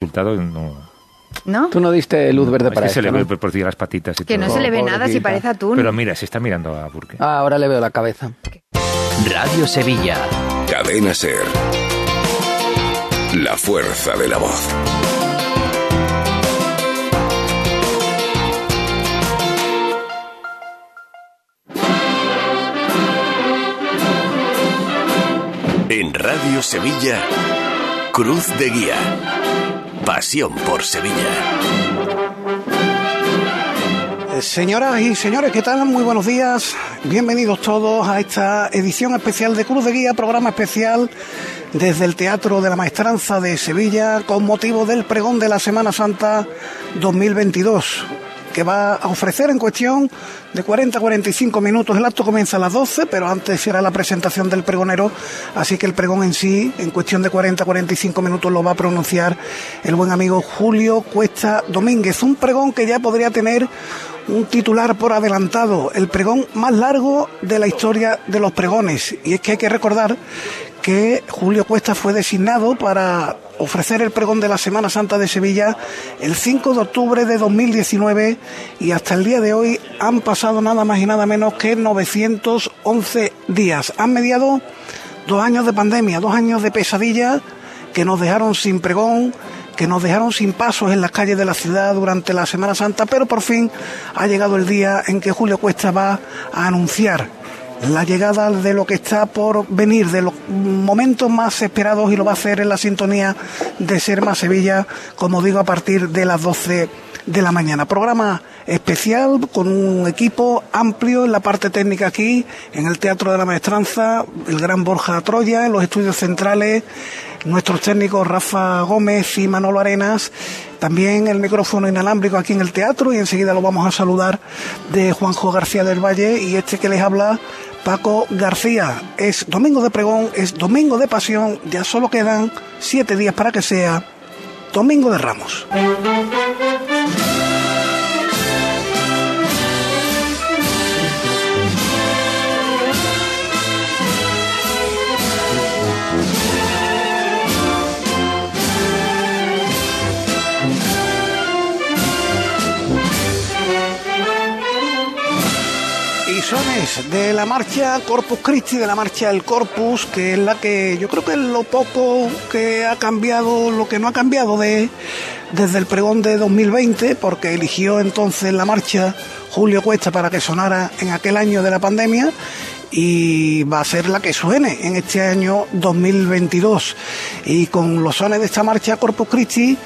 resultado no... ¿No? Tú no diste luz verde es para que se le ve ¿no? por ti las patitas y Que no se le ve nada si parece atún. Pero mira, se está mirando a Burke. Ah, ahora le veo la cabeza. Radio Sevilla. Cadena Ser. La fuerza de la voz. En Radio Sevilla, Cruz de Guía. Pasión por Sevilla. Eh, Señoras y señores, ¿qué tal? Muy buenos días. Bienvenidos todos a esta edición especial de Cruz de Guía, programa especial desde el Teatro de la Maestranza de Sevilla con motivo del pregón de la Semana Santa 2022 que va a ofrecer en cuestión de 40 a 45 minutos. El acto comienza a las 12, pero antes será la presentación del pregonero, así que el pregón en sí, en cuestión de 40 a 45 minutos, lo va a pronunciar el buen amigo Julio Cuesta Domínguez. Un pregón que ya podría tener un titular por adelantado, el pregón más largo de la historia de los pregones. Y es que hay que recordar que Julio Cuesta fue designado para ofrecer el pregón de la Semana Santa de Sevilla el 5 de octubre de 2019 y hasta el día de hoy han pasado nada más y nada menos que 911 días. Han mediado dos años de pandemia, dos años de pesadilla que nos dejaron sin pregón, que nos dejaron sin pasos en las calles de la ciudad durante la Semana Santa, pero por fin ha llegado el día en que Julio Cuesta va a anunciar la llegada de lo que está por venir, de los momentos más esperados y lo va a hacer en la sintonía de Ser Más Sevilla, como digo, a partir de las 12 de la mañana. Programa especial con un equipo amplio en la parte técnica aquí, en el Teatro de la Maestranza, el gran Borja Troya, en los estudios centrales, nuestros técnicos Rafa Gómez y Manolo Arenas, también el micrófono inalámbrico aquí en el teatro y enseguida lo vamos a saludar de Juanjo García del Valle y este que les habla Paco García. Es domingo de pregón, es domingo de pasión, ya solo quedan siete días para que sea domingo de Ramos. Y sones de la marcha Corpus Christi, de la marcha El Corpus, que es la que yo creo que es lo poco que ha cambiado, lo que no ha cambiado de, desde el pregón de 2020, porque eligió entonces la marcha Julio Cuesta para que sonara en aquel año de la pandemia y va a ser la que suene en este año 2022. Y con los sones de esta marcha Corpus Christi,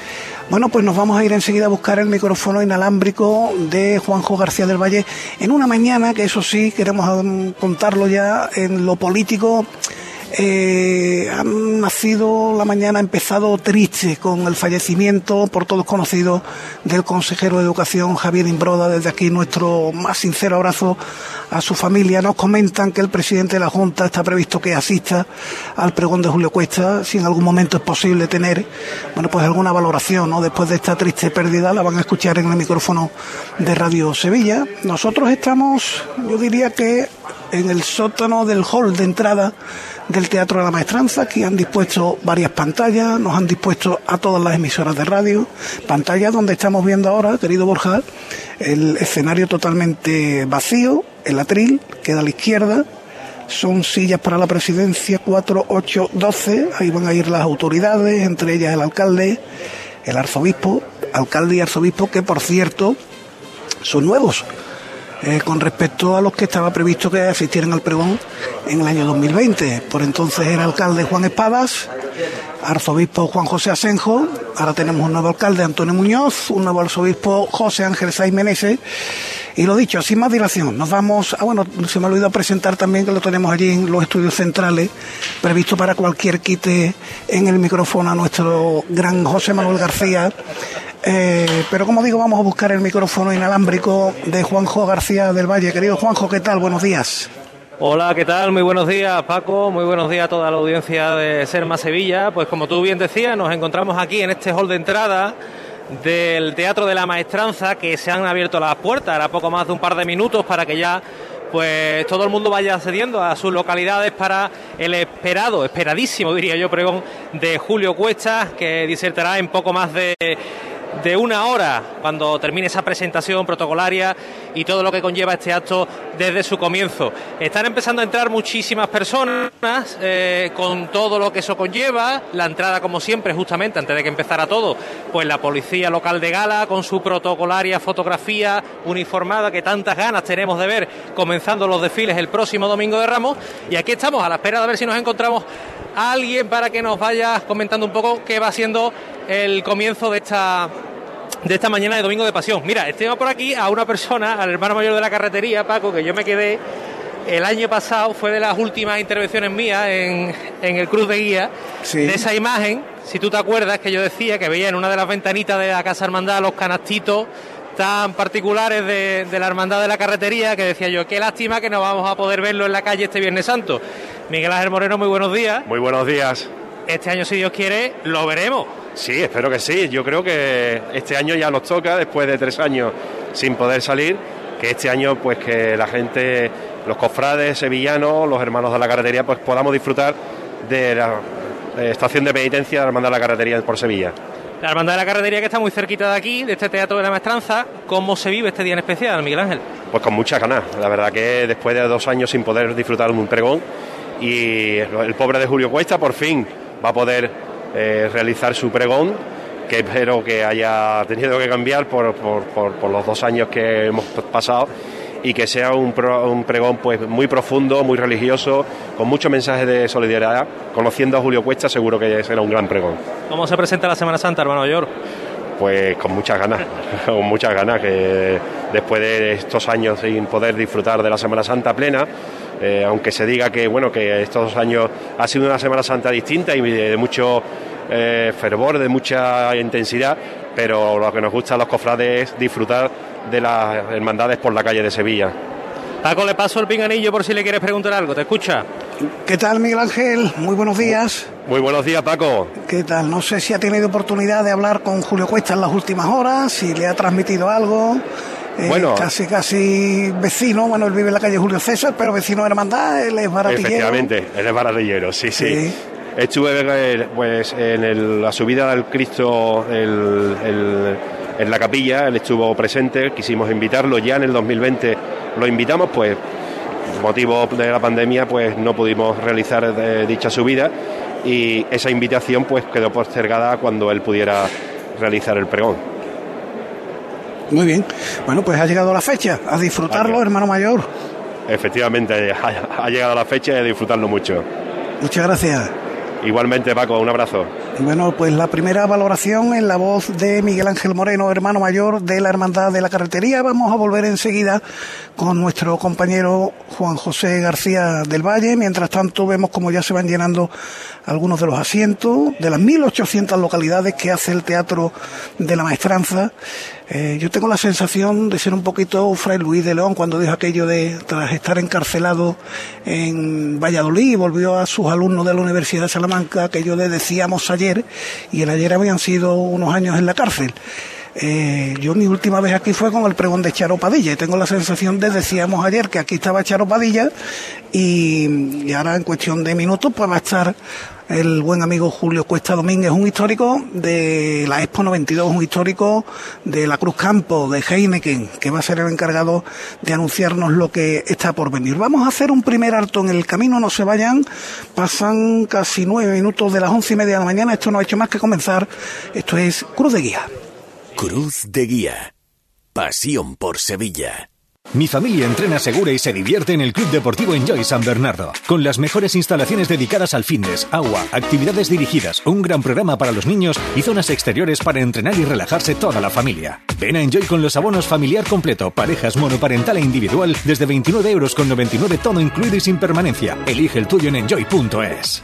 bueno, pues nos vamos a ir enseguida a buscar el micrófono inalámbrico de Juanjo García del Valle en una mañana que eso sí, queremos mm, contarlo ya en lo político. Eh, han nacido la mañana, ha empezado triste con el fallecimiento por todos conocido del consejero de Educación Javier Imbroda. Desde aquí nuestro más sincero abrazo a su familia. Nos comentan que el presidente de la Junta está previsto que asista al pregón de Julio Cuesta. Si en algún momento es posible tener, bueno, pues alguna valoración. Después de esta triste pérdida, la van a escuchar en el micrófono de Radio Sevilla. Nosotros estamos, yo diría que en el sótano del hall de entrada del Teatro de la Maestranza. Aquí han dispuesto varias pantallas, nos han dispuesto a todas las emisoras de radio, pantallas donde estamos viendo ahora, querido Borja, el escenario totalmente vacío, el atril queda a la izquierda, son sillas para la presidencia 4, 8, 12, ahí van a ir las autoridades, entre ellas el alcalde, el arzobispo, alcalde y arzobispo que por cierto son nuevos. Eh, con respecto a los que estaba previsto que asistieran al pregón en el año 2020. Por entonces era alcalde Juan Espadas, arzobispo Juan José Asenjo, ahora tenemos un nuevo alcalde Antonio Muñoz, un nuevo arzobispo José Ángel Saiz Meneses. Y lo dicho, sin más dilación, nos vamos. Ah, bueno, se me ha olvidado presentar también que lo tenemos allí en los estudios centrales, previsto para cualquier quite en el micrófono a nuestro gran José Manuel García. Eh, pero como digo, vamos a buscar el micrófono inalámbrico de Juanjo García del Valle. Querido Juanjo, ¿qué tal? Buenos días. Hola, ¿qué tal? Muy buenos días, Paco. Muy buenos días a toda la audiencia de Serma Sevilla. Pues como tú bien decías, nos encontramos aquí en este hall de entrada del Teatro de la Maestranza, que se han abierto las puertas, ahora poco más de un par de minutos para que ya pues todo el mundo vaya accediendo a sus localidades para el esperado, esperadísimo diría yo, pregón de Julio Cuesta, que disertará en poco más de de una hora cuando termine esa presentación protocolaria y todo lo que conlleva este acto desde su comienzo. Están empezando a entrar muchísimas personas eh, con todo lo que eso conlleva. La entrada, como siempre, justamente antes de que empezara todo, pues la policía local de Gala con su protocolaria fotografía uniformada que tantas ganas tenemos de ver comenzando los desfiles el próximo domingo de Ramos. Y aquí estamos a la espera de ver si nos encontramos a alguien para que nos vaya comentando un poco qué va siendo el comienzo de esta de esta mañana de Domingo de Pasión. Mira, tengo por aquí a una persona, al hermano mayor de la carretería, Paco, que yo me quedé el año pasado, fue de las últimas intervenciones mías en, el Cruz de Guía, de esa imagen, si tú te acuerdas, que yo decía que veía en una de las ventanitas de la Casa Hermandad los canastitos tan particulares de, de la Hermandad de la Carretería, que decía yo, qué lástima que no vamos a poder verlo en la calle este Viernes Santo. Miguel Ángel Moreno, muy buenos días. Muy buenos días. Este año, si Dios quiere, lo veremos. Sí, espero que sí. Yo creo que este año ya nos toca, después de tres años sin poder salir, que este año pues que la gente, los cofrades sevillanos, los hermanos de la carretería, pues podamos disfrutar de la estación de penitencia de la Hermandad de la Carretería por Sevilla. La Hermandad de la Carretería que está muy cerquita de aquí, de este Teatro de la Maestranza, ¿cómo se vive este día en especial, Miguel Ángel? Pues con muchas ganas. La verdad que después de dos años sin poder disfrutar de un pregón y el pobre de Julio Cuesta por fin va a poder eh, realizar su pregón, que espero que haya tenido que cambiar por, los dos años que hemos pasado y que sea un, un, pregón pues muy profundo, muy religioso, con muchos mensajes de solidaridad. Conociendo a Julio Cuesta seguro que será un gran pregón. ¿Cómo se presenta la Semana Santa, hermano Mayor? Pues con muchas ganas, con muchas ganas, que después de estos años sin poder disfrutar de la Semana Santa plena, eh, aunque se diga que bueno que estos años ha sido una Semana Santa distinta y de, mucho eh, fervor, de mucha intensidad, pero lo que nos gusta a los cofrades es disfrutar de las hermandades por la calle de Sevilla. Paco, le paso el pinganillo por si le quieres preguntar algo, ¿te escucha? ¿Qué tal, Miguel Ángel? Muy buenos días. Muy buenos días, Paco. ¿Qué tal? No sé si ha tenido oportunidad de hablar con Julio Cuesta en las últimas horas, si le ha transmitido algo. Eh, bueno, casi, casi vecino. Bueno, él vive en la calle Julio César, pero vecino de hermandad, él es baratillero. Efectivamente, él es baratillero, sí, sí. Estuve eh, pues, en la subida del Cristo en la capilla, él estuvo presente, quisimos invitarlo, ya en el 2020 lo invitamos, pues motivo de la pandemia pues no pudimos realizar eh, dicha subida y esa invitación pues quedó postergada cuando él pudiera realizar el pregón. Muy bien. Bueno, pues ha llegado la fecha. A disfrutarlo, hermano mayor. Efectivamente, ha, llegado la fecha y a disfrutarlo mucho. Muchas gracias. Igualmente, Paco, un abrazo. Bueno, pues la primera valoración en la voz de Miguel Ángel Moreno, hermano mayor de la Hermandad de la Carretería. Vamos a volver enseguida con nuestro compañero Juan José García del Valle. Mientras tanto, vemos como ya se van llenando algunos de los asientos de las 1.800 localidades que hace el Teatro de la Maestranza. Eh, yo tengo la sensación de ser un poquito Fray Luis de León cuando dijo aquello de, tras estar encarcelado en Valladolid, volvió a sus alumnos de la Universidad de Salamanca, aquello de decíamos ayer, y el ayer habían sido unos años en la cárcel. Eh, yo mi última vez aquí fue con el pregón de Charo Padilla y tengo la sensación de, decíamos ayer, que aquí estaba Charo Padilla y, ahora en cuestión de minutos pues va a estar el buen amigo Julio Cuesta Domínguez, un histórico de la Expo 92, un histórico de la Cruz Campo, de Heineken, que va a ser el encargado de anunciarnos lo que está por venir. Vamos a hacer un primer alto en el camino, no se vayan, pasan casi nueve minutos de las once y media de la mañana, esto no ha hecho más que comenzar, esto es Cruz de Guía. Cruz de Guía, pasión por Sevilla. Mi familia entrena segura y se divierte en el Club Deportivo Enjoy San Bernardo, con las mejores instalaciones dedicadas al fitness, agua, actividades dirigidas, un gran programa para los niños y zonas exteriores para entrenar y relajarse toda la familia. Ven a Enjoy con los abonos familiar completo, parejas monoparental e individual desde 29 euros con 99 todo incluido y sin permanencia. Elige el tuyo en enjoy.es.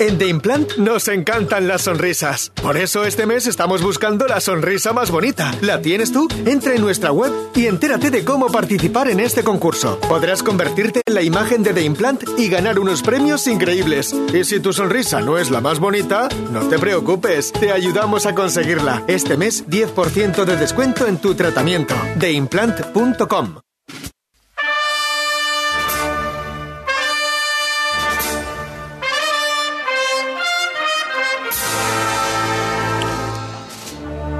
En The Implant nos encantan las sonrisas. Por eso este mes estamos buscando la sonrisa más bonita. ¿La tienes tú? Entra en nuestra web y entérate de cómo participar en este concurso. Podrás convertirte en la imagen de The Implant y ganar unos premios increíbles. Y si tu sonrisa no es la más bonita, no te preocupes, te ayudamos a conseguirla. Este mes 10% de descuento en tu tratamiento. TheImplant.com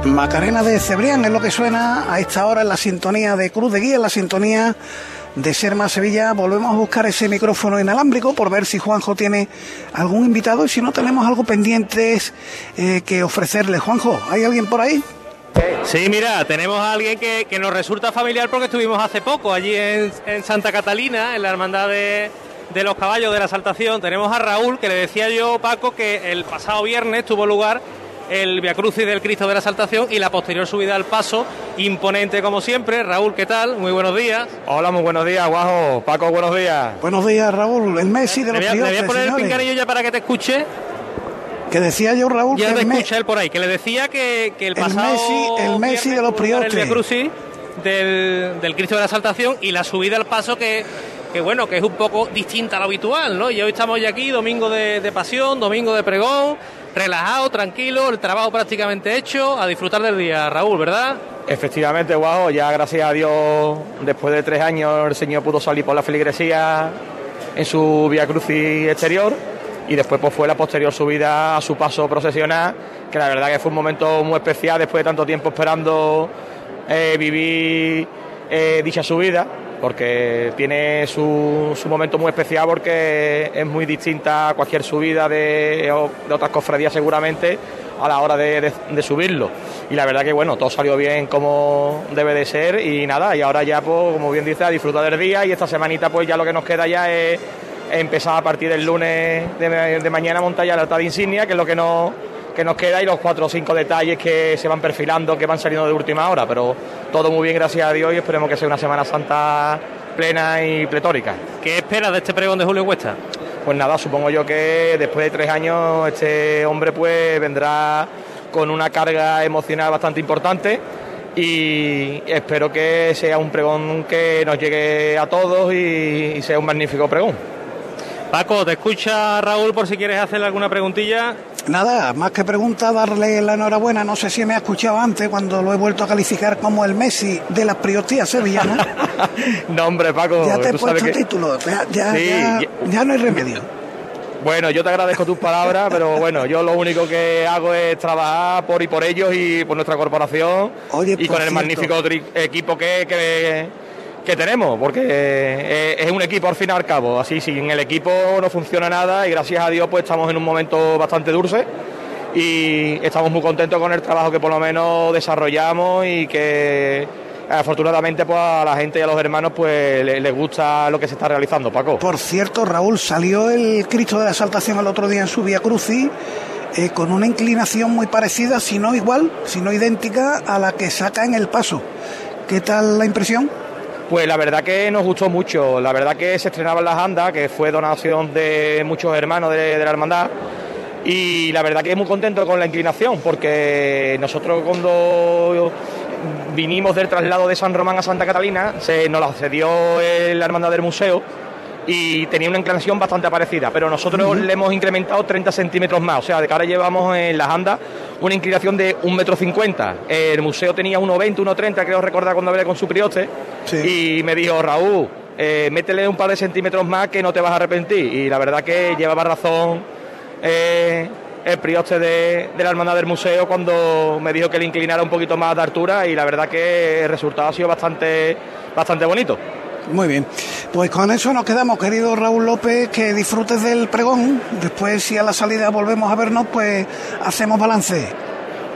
Macarena de Cebrián es lo que suena a esta hora en la sintonía de Cruz de Guía, en la sintonía de Serma Sevilla. Volvemos a buscar ese micrófono inalámbrico por ver si Juanjo tiene algún invitado y si no tenemos algo pendiente eh, que ofrecerle. Juanjo, ¿hay alguien por ahí? Sí, mira, tenemos a alguien que, que nos resulta familiar porque estuvimos hace poco allí en, en Santa Catalina, en la Hermandad de, de los Caballos de la Saltación. Tenemos a Raúl, que le decía yo, Paco, que el pasado viernes tuvo lugar el Via Crucis del Cristo de la Saltación y la posterior subida al paso, imponente como siempre. Raúl, ¿qué tal? Muy buenos días. Hola, muy buenos días, Guajo. Paco, buenos días. Buenos días, Raúl. El Messi de los voy, a, le voy a priotes, poner el señores. pinganillo ya para que te escuche. Que decía yo, Raúl, Ya que te el, me- escucha él por ahí, que le decía que, que el El pasado Messi- el Messi de los el priotes. Via Crucis del, del Cristo de la Saltación y la subida al paso que, que bueno, que es un poco distinta a lo habitual, ¿no? Y hoy estamos ya aquí, domingo de, de pasión, domingo de pregón, relajado, tranquilo, el trabajo prácticamente hecho, a disfrutar del día, Raúl, ¿verdad? Efectivamente, Guajo, ya gracias a Dios, después de tres años, el Señor pudo salir por la feligresía en su Via Crucis exterior y después pues, fue la posterior subida a su paso procesional, que la verdad que fue un momento muy especial después de tanto tiempo esperando eh, vivir eh, dicha subida, porque tiene su, su momento muy especial porque es muy distinta a cualquier subida de, de otras cofradías seguramente a la hora de, de- subirlo. Y la verdad que bueno, todo salió bien como debe de ser y nada, y ahora ya pues como bien dice, a disfrutar del día y esta semanita pues ya lo que nos queda ya es empezar a partir del lunes de, de mañana a montar ya la alta de insignia, que es lo que nos, que nos queda y los cuatro o cinco detalles que se van perfilando, que van saliendo de última hora, pero todo muy bien gracias a Dios y esperemos que sea una Semana Santa plena y pletórica. ¿Qué esperas de este pregón de Julio Cuesta? Pues nada, supongo yo que después de tres años este hombre pues vendrá con una carga emocional bastante importante y espero que sea un pregón que nos llegue a todos y, y sea un magnífico pregón. Paco, te escucha Raúl por si quieres hacerle alguna preguntilla. Nada, más que pregunta, darle la enhorabuena. No sé si me ha escuchado antes cuando lo he vuelto a calificar como el Messi de las priotías sevillanas. No, hombre, Paco, ya te he puesto que- título. Ya, ya, Sí, ya- ya- ya no hay remedio. Bueno, yo te agradezco tus palabras, pero bueno, yo lo único que hago es trabajar por y por ellos y por nuestra corporación Oye, y por con el magnífico equipo que, que, que tenemos, porque eh, es un equipo al fin y al cabo. Así, sin el equipo no funciona nada y gracias a Dios pues estamos en un momento bastante dulce y estamos muy contentos con el trabajo que por lo menos desarrollamos y que afortunadamente pues a la gente y a los hermanos pues le- les gusta lo que se está realizando, Paco. Por cierto, Raúl, salió el Cristo de la Saltación el otro día en su Vía Crucis eh, con una inclinación muy parecida, si no igual, si no idéntica a la que saca en el paso. ¿Qué tal la impresión? Pues la verdad que nos gustó mucho, la verdad que se estrenaba en las andas, que fue donación de muchos hermanos de, la hermandad, y la verdad que muy contento con la inclinación, porque nosotros cuando vinimos del traslado de San Román a Santa Catalina, se nos la cedió la hermandad del museo, y tenía una inclinación bastante parecida, pero nosotros le hemos incrementado 30 centímetros más, o sea, de que ahora llevamos en las andas una inclinación de 1,50 metro. cincuenta. El museo tenía 1,20, 1,30, creo recordar cuando hablé con su prioste, y me dijo, Raúl, eh, métele un par de centímetros más que no te vas a arrepentir. Y la verdad que llevaba razón eh, el prioste de, de la hermandad del museo cuando me dijo que le inclinara un poquito más de altura y la verdad que el resultado ha sido bastante, bastante bonito. Muy bien. Pues con eso nos quedamos, querido Raúl López, que disfrutes del pregón. Después, si a la salida volvemos a vernos, pues hacemos balance.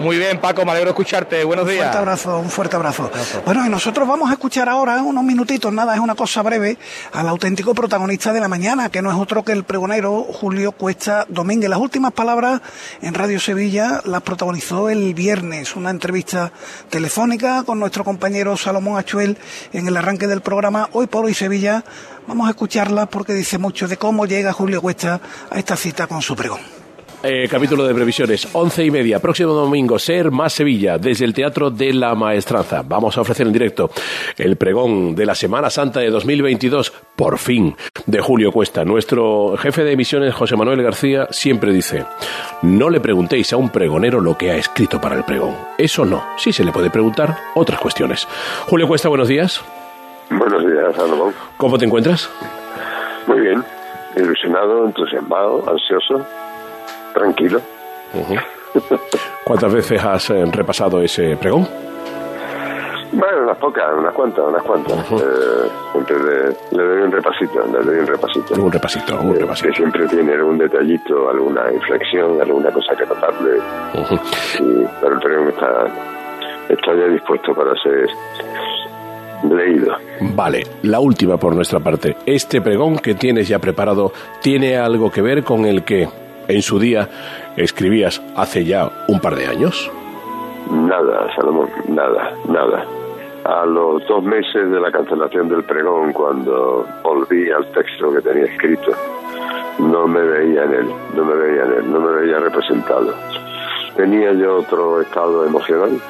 Muy bien, Paco, me alegro de escucharte. Buenos Un días. fuerte abrazo, un fuerte abrazo. Bueno, y nosotros vamos a escuchar ahora unos minutitos, nada, es una cosa breve, al auténtico protagonista de la mañana, que no es otro que el pregonero Julio Cuesta Domínguez. Las últimas palabras en Radio Sevilla las protagonizó el viernes, una entrevista telefónica con nuestro compañero Salomón Achuel en el arranque del programa Hoy por Hoy Sevilla. Vamos a escucharla porque dice mucho de cómo llega Julio Cuesta a esta cita con su pregón. Eh, capítulo de previsiones, once y media, próximo domingo, Ser Más Sevilla, desde el Teatro de la Maestranza. Vamos a ofrecer en directo el pregón de la Semana Santa de 2022, por fin, de Julio Cuesta. Nuestro jefe de emisiones, José Manuel García, siempre dice, no le preguntéis a un pregonero lo que ha escrito para el pregón. Eso no, sí se le puede preguntar otras cuestiones. Julio Cuesta, buenos días. Buenos días, Salomón. ¿Cómo te encuentras? Muy bien, ilusionado, entusiasmado, ansioso, tranquilo. ¿Cuántas veces has eh, repasado ese pregón? Bueno, unas pocas, unas cuantas, unas cuantas. Eh, siempre le, le doy un repasito, le doy un repasito. Un repasito, un Eh, repasito. Que siempre tiene algún detallito, alguna inflexión, alguna cosa que notarle. Y, pero el pregón está, está ya dispuesto para ser leído. Vale, la última por nuestra parte. Este pregón que tienes ya preparado tiene algo que ver con el que en su día escribías hace ya un par de años. Nada, Salomón, nada, nada. A los dos meses de la cancelación del pregón, cuando volví al texto que tenía escrito, no me veía en él, no me veía en él, no me veía representado. Tenía yo otro estado emocional,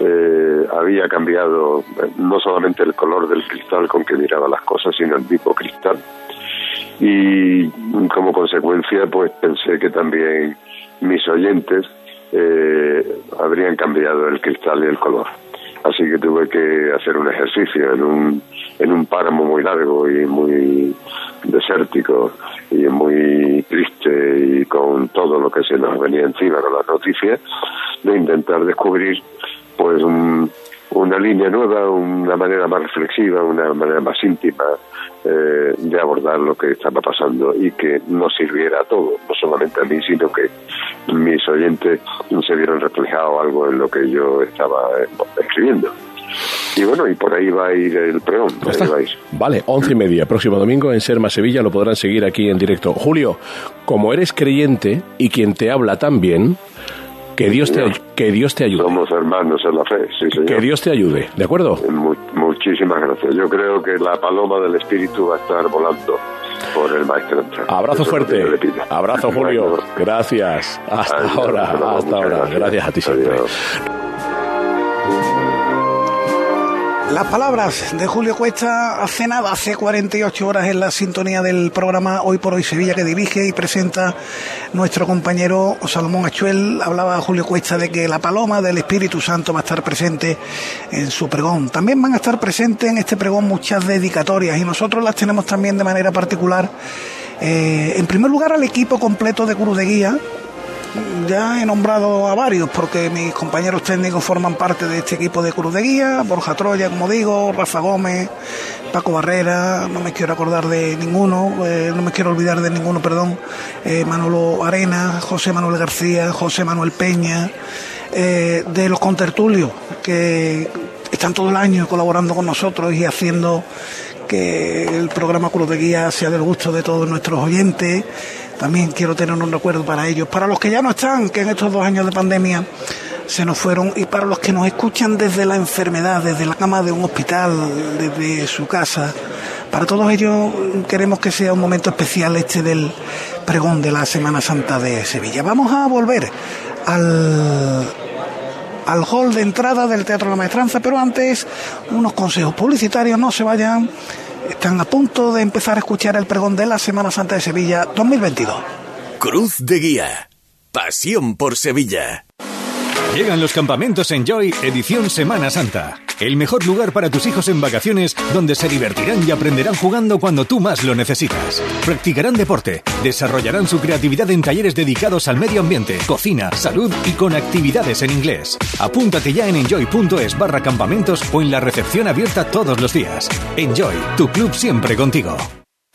eh, había cambiado eh, no solamente el color del cristal con que miraba las cosas, sino el tipo cristal. Y como consecuencia, pues pensé que también mis oyentes eh, habrían cambiado el cristal y el color. Así que tuve que hacer un ejercicio en un, en un páramo muy largo y muy desértico y muy triste y con todo lo que se nos venía encima con las noticias, de intentar descubrir pues un- una línea nueva, una manera más reflexiva, una manera más íntima eh, de abordar lo que estaba pasando y que nos sirviera a todos, no solamente a mí, sino que mis oyentes se vieron reflejado algo en lo que yo estaba eh, escribiendo. Y bueno, y por ahí va a ir el ir. Vale, once y media, próximo domingo en Serma Sevilla, lo podrán seguir aquí en directo. Julio, como eres creyente y quien te habla tan bien, que Dios te, que Dios te ayude. Somos hermanos en la fe, sí, señor. Que Dios te ayude, ¿de acuerdo? Mu- muchísimas gracias. Yo creo que la paloma del espíritu va a estar volando por el maestro. Abrazo Eso fuerte. Abrazo, Julio. Gracias. Hasta Adiós, ahora. Hasta ahora. gracias. Gracias a ti siempre. Las palabras de Julio Cuesta hace nada, hace 48 horas en la sintonía del programa Hoy por Hoy Sevilla que dirige y presenta nuestro compañero Salomón Achuel. Hablaba Julio Cuesta de que la paloma del Espíritu Santo va a estar presente en su pregón. También van a estar presentes en este pregón muchas dedicatorias y nosotros las tenemos también de manera particular. Eh, en primer lugar al equipo completo de Cruz de Guía, ya he nombrado a varios porque mis compañeros técnicos forman parte de este equipo de Cruz de Guía, Borja Troya, como digo, Rafa Gómez, Paco Barrera, no me quiero acordar de ninguno, eh, no me quiero olvidar de ninguno, perdón, eh, Manolo Arena, José Manuel García, José Manuel Peña, eh, de los contertulios que están todo el año colaborando con nosotros y haciendo que el programa Cruz de Guía sea del gusto de todos nuestros oyentes. También quiero tener un recuerdo para ellos. Para los que ya no están, que en estos dos años de pandemia se nos fueron, y para los que nos escuchan desde la enfermedad, desde la cama de un hospital, desde su casa, para todos ellos queremos que sea un momento especial este del pregón de la Semana Santa de Sevilla. Vamos a volver al al hall de entrada del Teatro de la Maestranza, pero antes unos consejos publicitarios, no se vayan, están a punto de empezar a escuchar el pregón de la Semana Santa de Sevilla 2022. Cruz de Guía. Pasión por Sevilla. Llegan los campamentos Enjoy edición Semana Santa. El mejor lugar para tus hijos en vacaciones donde se divertirán y aprenderán jugando cuando tú más lo necesitas. Practicarán deporte, desarrollarán su creatividad en talleres dedicados al medio ambiente, cocina, salud y con actividades en inglés. Apúntate ya en enjoy.es barra campamentos o en la recepción abierta todos los días. Enjoy, tu club siempre contigo.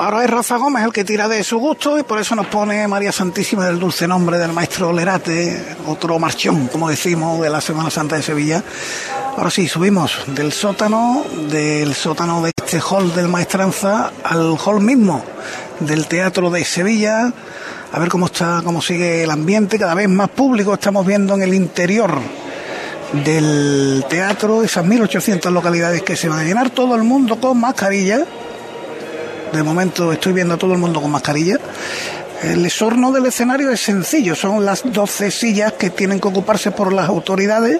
Ahora es Rafa Gómez el que tira de su gusto y por eso nos pone María Santísima del dulce nombre del maestro Lerate, otro marchón, como decimos, de la Semana Santa de Sevilla. Ahora sí, subimos del sótano, del sótano de este hall del Maestranza al hall mismo del Teatro de Sevilla. A ver cómo está, cómo sigue el ambiente, cada vez más público estamos viendo en el interior del teatro, esas 1800 localidades que se van a llenar todo el mundo con mascarilla de momento estoy viendo a todo el mundo con mascarilla. El esorno del escenario es sencillo, son las 12 sillas que tienen que ocuparse por las autoridades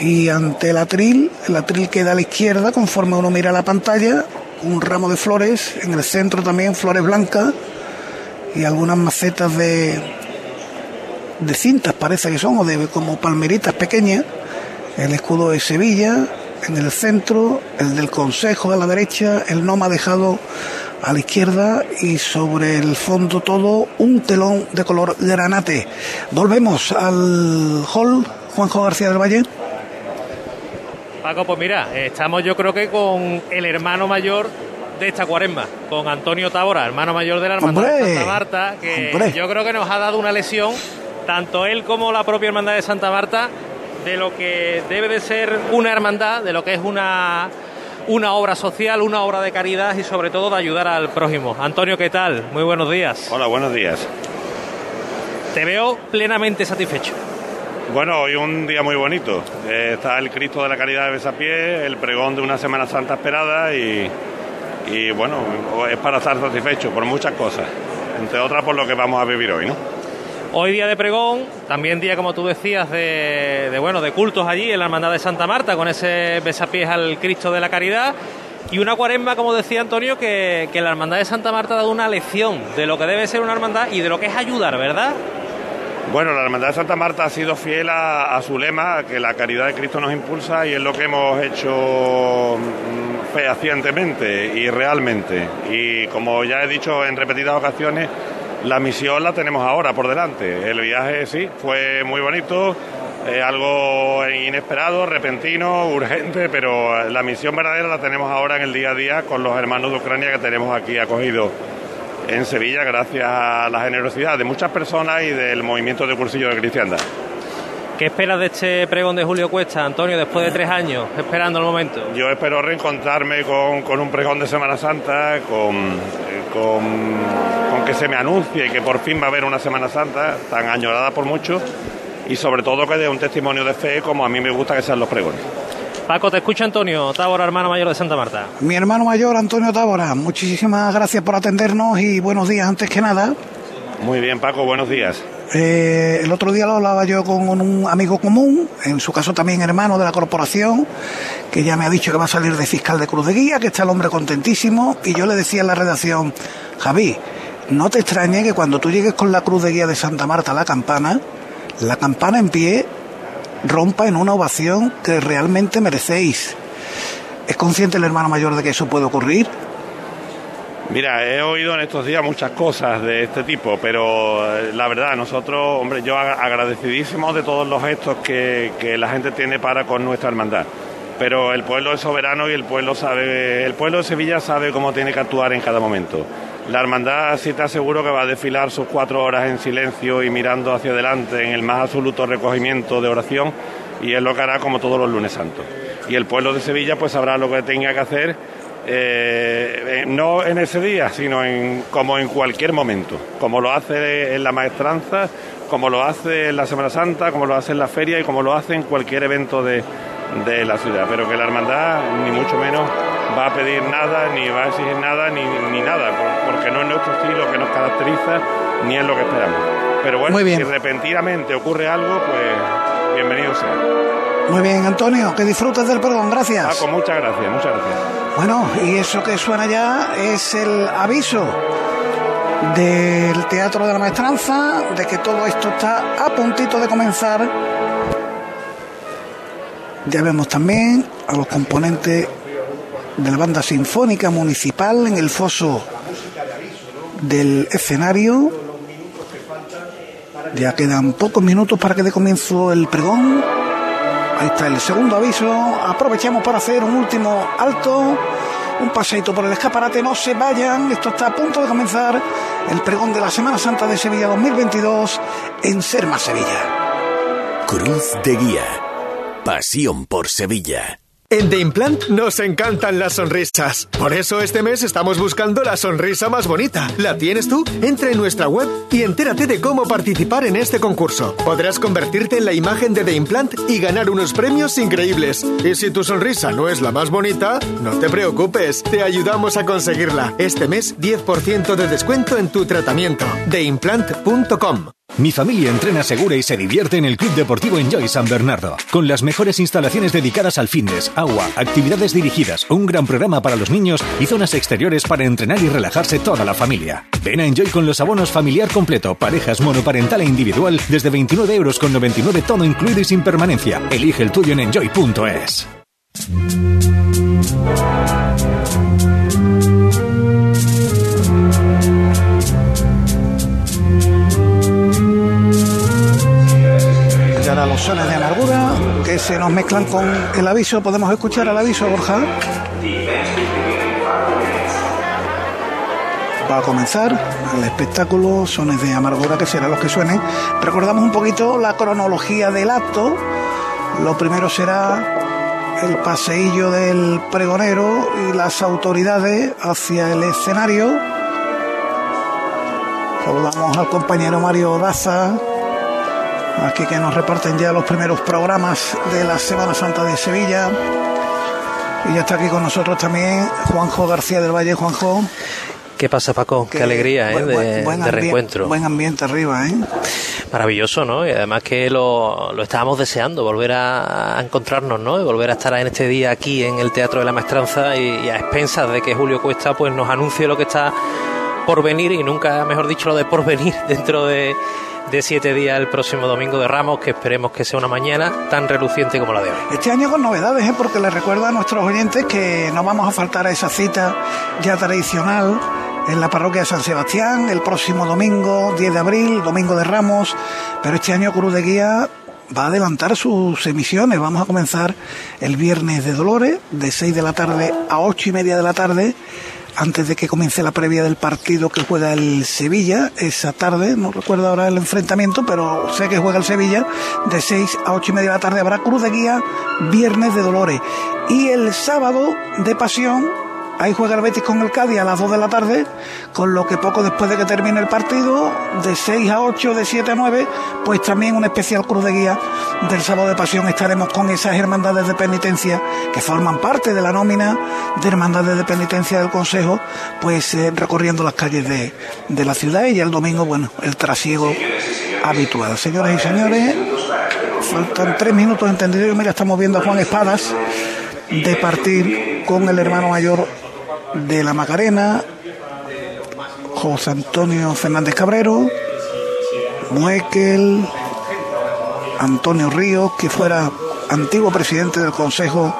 y ante el atril, el atril queda a la izquierda conforme uno mira la pantalla, un ramo de flores, en el centro también flores blancas y algunas macetas de, de cintas parece que son, o de como palmeritas pequeñas, el escudo de Sevilla, en el centro, el del Consejo a la derecha, el no me ha dejado a la izquierda y sobre el fondo todo un telón de color granate. Volvemos al hall Juanjo García del Valle. Paco, pues mira, estamos yo creo que con el hermano mayor de esta cuaresma, con Antonio Tabora, hermano mayor de la Hermandad de. Santa Marta, que ¡Hombre! yo creo que nos ha dado una lesión, tanto él como la propia Hermandad de Santa Marta, de lo que debe de ser una hermandad, de lo que es una, una obra social, una obra de caridad y sobre todo de ayudar al prójimo. Antonio, ¿qué tal? Muy buenos días. Hola, buenos días. Te veo plenamente satisfecho. Bueno, hoy un día muy bonito. Eh, está el Cristo de la Caridad de Besapié, el pregón de una Semana Santa esperada y, y bueno, es para estar satisfecho por muchas cosas, entre otras por lo que vamos a vivir hoy, ¿no? Hoy día de pregón, también día, como tú decías, de, bueno, de cultos allí en la Hermandad de Santa Marta, con ese besapiés al Cristo de la Caridad. Y una cuaresma, como decía Antonio, que, que la Hermandad de Santa Marta ha dado una lección de lo que debe ser una hermandad y de lo que es ayudar, ¿verdad? Bueno, la Hermandad de Santa Marta ha sido fiel a, a su lema, que la caridad de Cristo nos impulsa y es lo que hemos hecho mm, fehacientemente y realmente. Y como ya he dicho en repetidas ocasiones, la misión la tenemos ahora por delante. El viaje sí, fue muy bonito, eh, algo inesperado, repentino, urgente, pero la misión verdadera la tenemos ahora en el día a día con los hermanos de Ucrania que tenemos aquí acogidos en Sevilla gracias a la generosidad de muchas personas y del movimiento de cursillo de cristiandad. ¿Qué esperas de este pregón de Julio Cuesta, Antonio, después de tres años, esperando el momento? Yo espero reencontrarme con, con un pregón de Semana Santa, con, eh, con, que se me anuncie que por fin va a haber una Semana Santa tan añorada por muchos y sobre todo que dé un testimonio de fe como a mí me gusta que sean los pregones. Paco, te escucha Antonio Tábora, hermano mayor de Santa Marta. Mi hermano mayor, Antonio Tábora, muchísimas gracias por atendernos y buenos días antes que nada. Muy bien, Paco, buenos días. Eh, el otro día lo hablaba yo con un amigo común, en su caso también hermano de la corporación, que ya me ha dicho que va a salir de fiscal de Cruz de Guía, que está el hombre contentísimo, y yo le decía en la redacción, Javi, no te extrañe que cuando tú llegues con la Cruz de Guía de Santa Marta a la campana, la campana en pie rompa en una ovación que realmente merecéis. ¿Es consciente el hermano mayor de que eso puede ocurrir? Mira, he oído en estos días muchas cosas de este tipo, pero eh, la verdad, nosotros, hombre, yo agradecidísimo de todos los gestos que, que la gente tiene para con nuestra hermandad. Pero el pueblo es soberano y el pueblo sabe, el pueblo de Sevilla sabe cómo tiene que actuar en cada momento. La hermandad sí te aseguro que va a desfilar sus cuatro horas en silencio y mirando hacia adelante en el más absoluto recogimiento de oración y es lo que hará como todos los lunes santos. Y el pueblo de Sevilla pues sabrá lo que tenga que hacer, eh, no en ese día, sino en, como en cualquier momento, como lo hace en la maestranza, como lo hace en la Semana Santa, como lo hace en la feria y como lo hace en cualquier evento de, de la ciudad. Pero que la hermandad, ni mucho menos, va a pedir nada, ni va a exigir nada, ni, ni nada, porque no es nuestro estilo que nos caracteriza, ni es lo que esperamos. Pero bueno, si repentinamente ocurre algo, pues bienvenido sea. Muy bien, Antonio, que disfrutes del pregón, gracias. Paco, muchas gracias, muchas gracias. Bueno, y eso que suena ya es el aviso del Teatro de la Maestranza de que todo esto está a puntito de comenzar. Ya vemos también a los componentes de la banda sinfónica municipal en el foso del escenario. Ya quedan pocos minutos para que dé comienzo el pregón. Ahí está el segundo aviso. Aprovechamos para hacer un último alto. Un paseito por el escaparate. No se vayan. Esto está a punto de comenzar. El pregón de la Semana Santa de Sevilla 2022 en Serma, Sevilla. Cruz de Guía. Pasión por Sevilla. En The Implant nos encantan las sonrisas. Por eso este mes estamos buscando la sonrisa más bonita. ¿La tienes tú? Entra en nuestra web y entérate de cómo participar en este concurso. Podrás convertirte en la imagen de The Implant y ganar unos premios increíbles. Y si tu sonrisa no es la más bonita, no te preocupes, te ayudamos a conseguirla. Este mes 10% de descuento en tu tratamiento. TheImplant.com Mi familia entrena segura y se divierte en el Club Deportivo Enjoy San Bernardo, con las mejores instalaciones dedicadas al fitness, agua, actividades dirigidas, un gran programa para los niños y zonas exteriores para entrenar y relajarse toda la familia. Ven a Enjoy con los abonos familiar completo, parejas monoparental e individual desde 29 euros con 99 todo incluido y sin permanencia. Elige el tuyo en enjoy.es. Y ahora los sones de amargura que se nos mezclan con el aviso. ¿Podemos escuchar el aviso, Borja? Va a comenzar el espectáculo Sones de Amargura, que serán los que suenen. Recordamos un poquito la cronología del acto. Lo primero será el paseillo del pregonero y las autoridades hacia el escenario. Saludamos al compañero Mario Daza, aquí que nos reparten ya los primeros programas de la Semana Santa de Sevilla. Y ya está aquí con nosotros también Juanjo García del Valle. Juanjo. ¿Qué pasa, Paco? Qué, alegría, ¿eh? de, buen- reencuentro. Buen ambiente arriba, ¿eh? Maravilloso, ¿no? Y además que lo, lo estábamos deseando, volver a, a encontrarnos, ¿no? Y volver a estar en este día aquí en el Teatro de la Maestranza y, y a expensas de que Julio Cuesta pues nos anuncie lo que está por venir y nunca, mejor dicho, lo de por venir dentro de, de siete días el próximo domingo de Ramos, que esperemos que sea una mañana tan reluciente como la de hoy. Este año con novedades, ¿eh? porque les recuerdo a nuestros oyentes que no vamos a faltar a esa cita ya tradicional en la parroquia de San Sebastián el próximo domingo 10 de abril, domingo de Ramos, pero este año Cruz de Guía va a adelantar sus emisiones. Vamos a comenzar el viernes de Dolores de 6 de la tarde a 8 y media de la tarde antes de que comience la previa del partido que juega el Sevilla esa tarde, no recuerdo ahora el enfrentamiento, pero sé que juega el Sevilla de 6 a 8 y media de la tarde habrá Cruz de Guía, Viernes de Dolores. Y el sábado de Pasión Ahí juega el Betis con el Cádiz a las 2 de la tarde, con lo que poco después de que termine el partido, de 6 a 8, de 7 a 9, pues también un especial cruz de guía del sábado de pasión. Estaremos con esas hermandades de penitencia que forman parte de la nómina de hermandades de penitencia del Consejo, pues eh, recorriendo las calles de, de la ciudad y el domingo, bueno, el trasiego habitual. Señoras y señores, faltan tres minutos entendido. Mira, estamos viendo a Juan Espadas de partir con el hermano mayor de la Macarena, José Antonio Fernández Cabrero, Muekel, Antonio Ríos, que fuera antiguo presidente del Consejo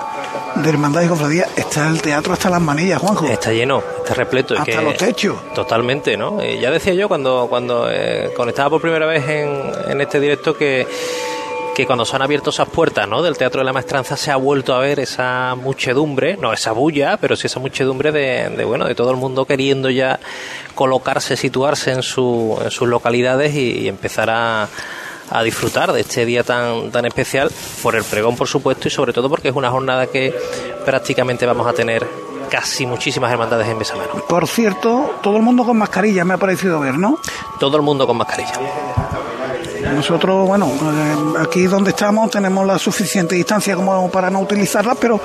de Hermandad y Cofradía, está el teatro hasta las manillas, Juanjo. Está lleno, está repleto. Hasta que- los techos. Totalmente, ¿no? Eh, ya decía yo cuando, cuando eh, conectaba por primera vez en, en este directo que, que cuando se han abierto esas puertas ¿no? del Teatro de la Maestranza se ha vuelto a ver esa muchedumbre, no esa bulla, pero sí esa muchedumbre de, de, bueno de todo el mundo queriendo ya colocarse, situarse en, su, en sus localidades y, y empezar a, a disfrutar de este día tan, tan especial por el pregón, por supuesto, y sobre todo porque es una jornada que prácticamente vamos a tener casi muchísimas hermandades en Besamano. Por cierto, todo el mundo con mascarilla, me ha parecido ver, ¿no? Todo el mundo con mascarilla. Nosotros, bueno, eh, aquí donde estamos tenemos la suficiente distancia como para no utilizarla, pero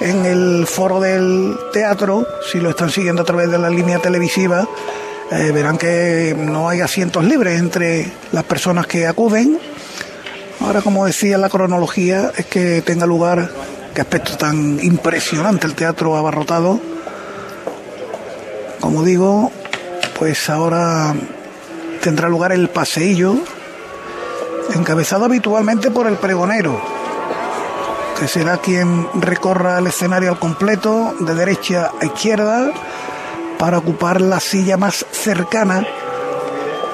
en el foro del teatro, si lo están siguiendo a través de la línea televisiva, eh, verán que no hay asientos libres entre las personas que acuden Ahora, como decía, la cronología es que tenga lugar, qué aspecto tan impresionante el teatro abarrotado. Como digo, pues ahora tendrá lugar el paseillo, encabezado habitualmente por el pregonero, que será quien recorra el escenario al completo, de derecha a izquierda, para ocupar la silla más cercana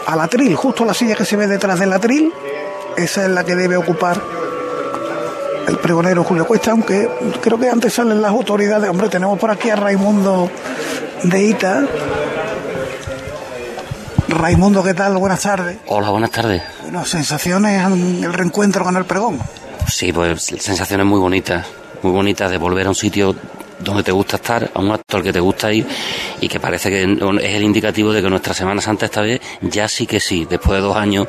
al atril, justo la silla que se ve detrás del atril, esa es la que debe ocupar el pregonero Julio Cuesta, aunque creo que antes salen las autoridades. Hombre, tenemos por aquí a Raimundo de Ita. Raimundo, ¿qué tal? Buenas tardes. Hola, buenas tardes. Bueno, sensaciones en el reencuentro con el pregón. Sí, pues sensaciones muy bonitas, muy bonitas de volver a un sitio donde te gusta estar, a un acto al que te gusta ir y que parece que es el indicativo de que nuestra Semana Santa esta vez ya sí que sí, después de dos años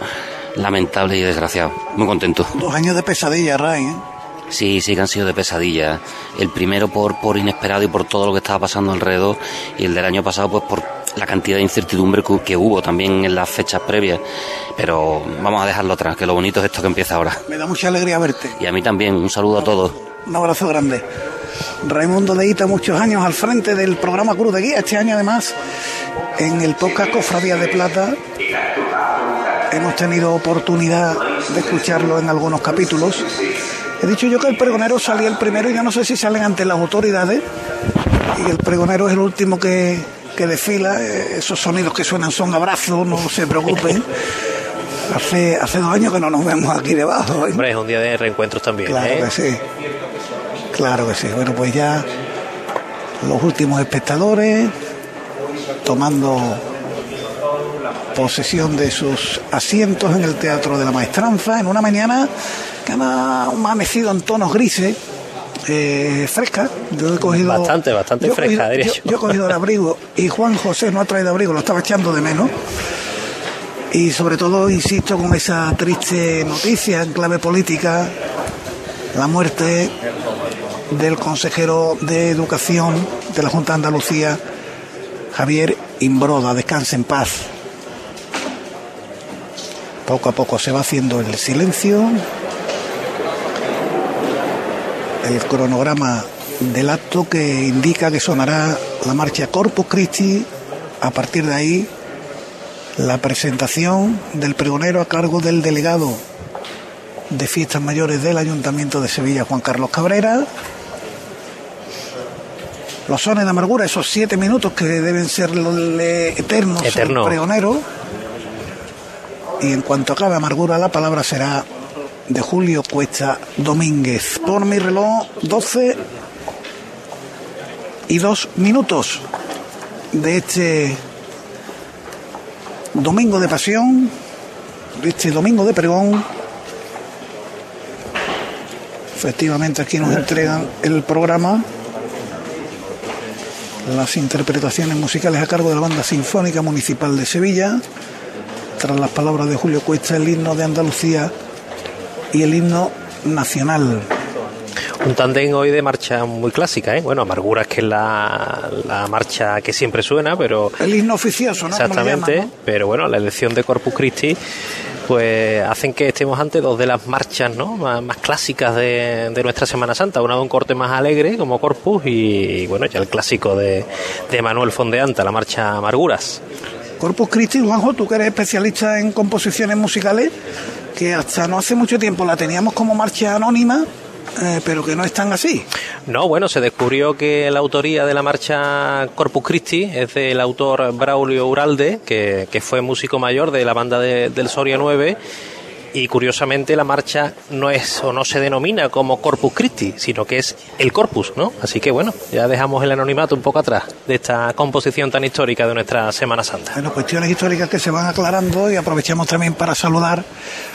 lamentables y desgraciados. Muy contento. Dos años de pesadilla, Ray. ¿eh? Sí, sí que han sido de pesadilla. El primero por, por inesperado y por todo lo que estaba pasando alrededor y el del año pasado pues por la cantidad de incertidumbre que, hubo también en las fechas previas. Pero vamos a dejarlo atrás, que lo bonito es esto que empieza ahora. Me da mucha alegría verte. Y a mí también, un saludo a todos. Un abrazo grande. Raimundo de Ita, muchos años al frente del programa Cruz de Guía. Este año, además, en el podcast Cofradía de Plata, hemos tenido oportunidad de escucharlo en algunos capítulos. He dicho yo que el pregonero salía el primero y yo no sé si salen ante las autoridades. Y el pregonero es el último que, que desfila. Eh, Esos sonidos que suenan son abrazos, no se preocupen. Hace, hace dos años que no nos vemos aquí debajo. ¿eh? Hombre, es un día de reencuentros también. Claro ¿eh? que sí. Claro que sí. Bueno, pues ya los últimos espectadores tomando posesión de sus asientos en el Teatro de la Maestranza en una mañana que ha amanecido en tonos grises, eh, fresca. Yo he cogido, Bastante, bastante yo fresca, cogido- diría yo, yo. yo he cogido el abrigo y Juan José no ha traído abrigo, lo estaba echando de menos. Y sobre todo, insisto, con esa triste noticia en clave política, la muerte del consejero de Educación de la Junta de Andalucía, Javier Imbroda. Descanse en paz. Poco a poco se va haciendo el silencio. El cronograma del acto que indica que sonará la marcha Corpus Christi. A partir de ahí, la presentación del pregonero a cargo del delegado de fiestas mayores del Ayuntamiento de Sevilla, Juan Carlos Cabrera. Los sones de amargura, esos siete minutos que deben ser eternos Eterno. al pregonero. Y en cuanto acabe amargura, la palabra será de Julio Cuesta Domínguez. Por mi reloj, 12 y dos minutos de este domingo de pasión, de este domingo de pregón. Efectivamente, aquí nos entregan el programa. Las interpretaciones musicales a cargo de la Banda Sinfónica Municipal de Sevilla. Tras las palabras de Julio Cuesta, el himno de Andalucía y el himno nacional. Un tándem hoy de marcha muy clásica, ¿eh? Bueno, Amarguras, que es la, la marcha que siempre suena, pero... El himno oficioso, ¿no? Exactamente, llaman, pero bueno, la elección de Corpus Christi pues hacen que estemos ante dos de las marchas ¿no? más, más clásicas de, de nuestra Semana Santa, una de un corte más alegre como Corpus y bueno, ya el clásico de, de Manuel Fondeanta, la marcha Amarguras. Corpus Christi, Juanjo, tú que eres especialista en composiciones musicales, que hasta no hace mucho tiempo la teníamos como marcha anónima, eh, pero que no es tan así. No, bueno, se descubrió que la autoría de la marcha Corpus Christi es del autor Braulio Uralde, que, que fue músico mayor de la banda de- del Soria 9. Y curiosamente la marcha no es o no se denomina como Corpus Christi, sino que es el Corpus, ¿no? Así que bueno, ya dejamos el anonimato un poco atrás de esta composición tan histórica de nuestra Semana Santa. Bueno, cuestiones históricas que se van aclarando y aprovechamos también para saludar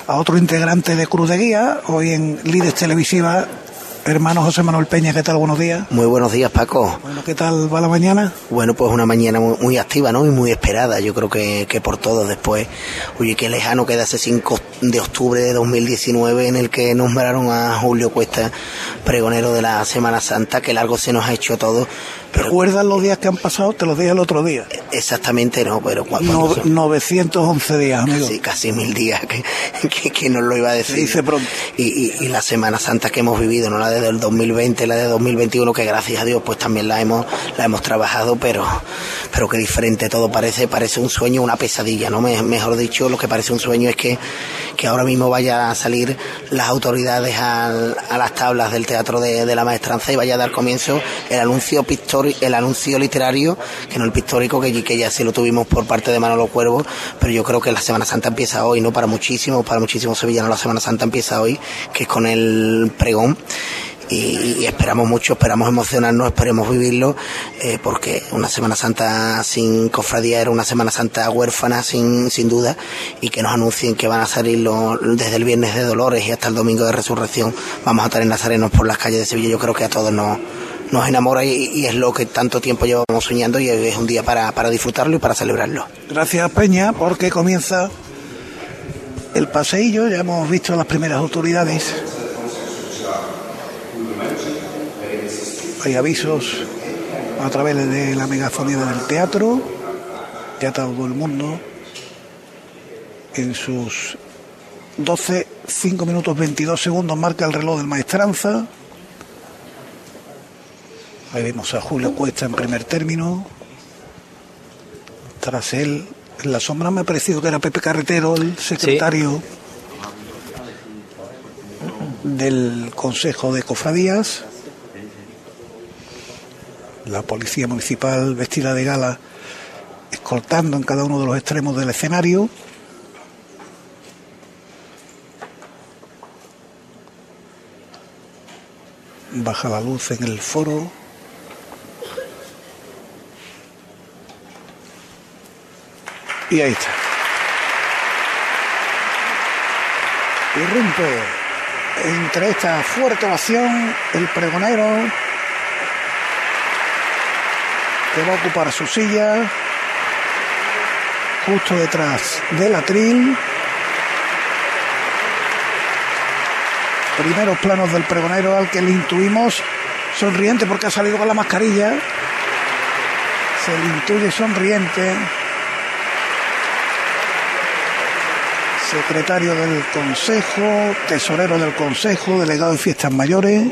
a otro integrante de Cruz de Guía, hoy en Líderes Televisiva, hermano José Manuel Peña, ¿qué tal? Buenos días. Muy buenos días, Paco. Bueno, ¿qué tal va la mañana? Bueno, pues una mañana muy, muy activa, ¿no? Y muy esperada, yo creo que, que por todos después. Oye, qué lejano queda ese 5 de octubre de 2019 en el que nombraron a Julio Cuesta pregonero de la Semana Santa, que largo se nos ha hecho todo, ¿Recuerdas los días que han pasado? Te los dije el otro día. Exactamente, no, pero cuando... No- 911 días, amigo. Sí, casi mil días, que, que, que nos lo iba a decir. Dice pronto. Y, y, y la Semana Santa que hemos vivido, no la de del 2020, la de 2021, que gracias a Dios pues también la hemos, la hemos trabajado, pero, pero que diferente todo parece, parece un sueño, una pesadilla, ¿no? Me- mejor dicho, lo que parece un sueño es que, que ahora mismo vaya a salir las autoridades al- a las tablas del Teatro de, de la Maestranza y vaya a dar comienzo el anuncio pictórico, el anuncio literario, que no el pictórico, que, que ya sí lo tuvimos por parte de Manolo Cuervo, pero yo creo que la Semana Santa empieza hoy, ¿no? Para muchísimos, para muchísimos sevillanos la Semana Santa empieza hoy, que es con el pregón. Y, esperamos mucho, esperamos emocionarnos, esperemos vivirlo, eh, porque una Semana Santa sin cofradía era una Semana Santa huérfana, sin, sin duda, y que nos anuncien que van a salir los- desde el Viernes de Dolores y hasta el Domingo de Resurrección, vamos a estar en Nazarenos por las calles de Sevilla, yo creo que a todos nos, nos enamora y, es lo que tanto tiempo llevamos soñando y es un día para, para disfrutarlo y para celebrarlo. Gracias, Peña, porque comienza el paseillo. Ya hemos visto las primeras autoridades. Hay avisos a través de la megafonía del teatro. Ya todo el mundo en sus 12, 5 minutos 22 segundos marca el reloj del Maestranza. Ahí vemos a Julio Cuesta en primer término. Tras él, en la sombra me ha parecido que era Pepe Carretero, el secretario del Consejo de Cofradías. La policía municipal vestida de gala escoltando en cada uno de los extremos del escenario. Baja la luz en el foro. Y ahí está. Irrumpe entre esta fuerte ovación el pregonero que va a ocupar su silla justo detrás del atril. Primeros planos del pregonero al que le intuimos sonriente porque ha salido con la mascarilla. Se le intuye sonriente. Secretario del Consejo, tesorero del Consejo, delegado de Fiestas Mayores.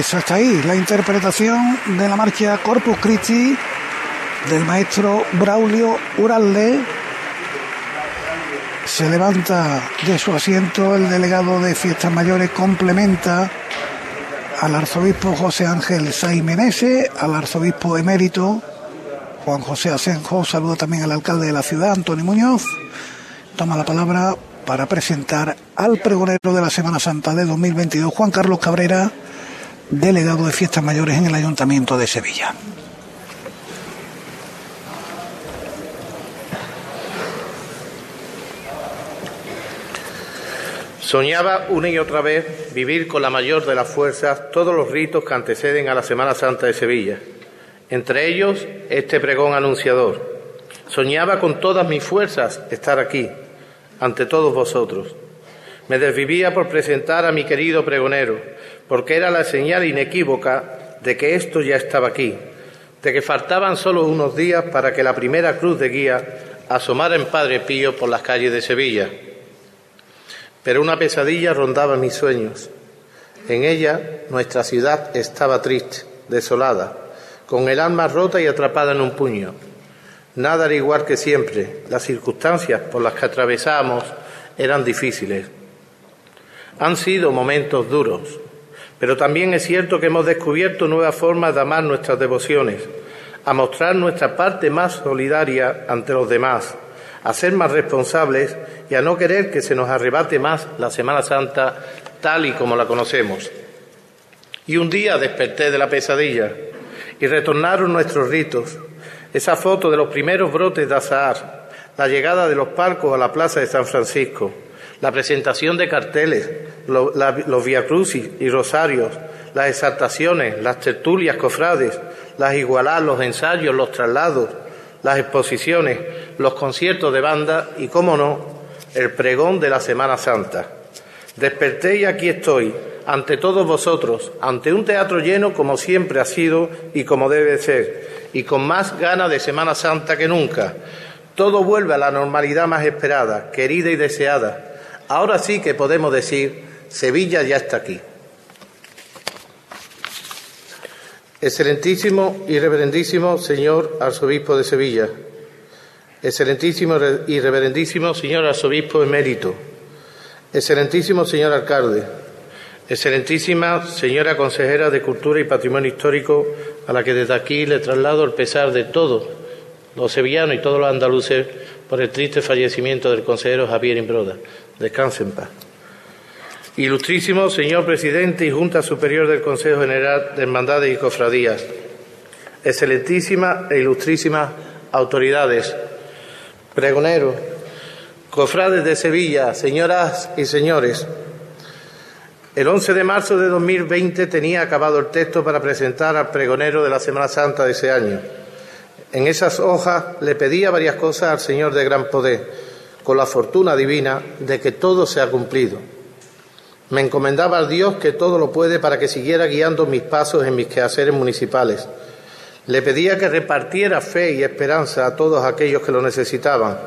Pues hasta ahí la interpretación de la marcha Corpus Christi del maestro Braulio Uralde. Se levanta de su asiento el delegado de Fiestas Mayores, complementa al arzobispo José Ángel Saiz Menese, al arzobispo emérito Juan José Asenjo, saludo también al alcalde de la ciudad, Antonio Muñoz. Toma la palabra para presentar al pregonero de la Semana Santa de 2022, Juan Carlos Cabrera, delegado de Fiestas Mayores en el Ayuntamiento de Sevilla. Soñaba una y otra vez vivir con la mayor de las fuerzas todos los ritos que anteceden a la Semana Santa de Sevilla, entre ellos este pregón anunciador. Soñaba con todas mis fuerzas estar aquí, ante todos vosotros. Me desvivía por presentar a mi querido pregonero, porque era la señal inequívoca de que esto ya estaba aquí, de que faltaban solo unos días para que la primera cruz de guía asomara en Padre Pío por las calles de Sevilla. Pero una pesadilla rondaba mis sueños. En ella nuestra ciudad estaba triste, desolada, con el alma rota y atrapada en un puño. Nada era igual que siempre. Las circunstancias por las que atravesábamos eran difíciles. Han sido momentos duros, pero también es cierto que hemos descubierto nuevas formas de amar nuestras devociones, a mostrar nuestra parte más solidaria ante los demás, a ser más responsables y a no querer que se nos arrebate más la Semana Santa tal y como la conocemos. Y un día desperté de la pesadilla y retornaron nuestros ritos, esa foto de los primeros brotes de azahar, la llegada de los palcos a la plaza de San Francisco, la presentación de carteles, los, los viacrucis y rosarios, las exaltaciones, las tertulias cofrades, las igualadas, los ensayos, los traslados, las exposiciones, los conciertos de banda y, cómo no, el pregón de la Semana Santa. Desperté y aquí estoy, ante todos vosotros, ante un teatro lleno como siempre ha sido y como debe ser, y con más ganas de Semana Santa que nunca. Todo vuelve a la normalidad más esperada, querida y deseada. Ahora sí que podemos decir, Sevilla ya está aquí. Excelentísimo y reverendísimo señor arzobispo de Sevilla, excelentísimo y reverendísimo señor arzobispo emérito, excelentísimo señor alcalde, excelentísima señora consejera de Cultura y Patrimonio Histórico, a la que desde aquí le traslado el pesar de todos los sevillanos y todos los andaluces por el triste fallecimiento del consejero Javier Imbroda. Descanse en paz. Ilustrísimo señor presidente y Junta Superior del Consejo General de Hermandades y Cofradías, excelentísima e ilustrísimas autoridades, pregoneros, cofrades de Sevilla, señoras y señores, el 11 de marzo de 2020 tenía acabado el texto para presentar al pregonero de la Semana Santa de ese año. En esas hojas le pedía varias cosas al Señor de gran poder, con la fortuna divina de que todo se ha cumplido. Me encomendaba al Dios que todo lo puede para que siguiera guiando mis pasos en mis quehaceres municipales. Le pedía que repartiera fe y esperanza a todos aquellos que lo necesitaban,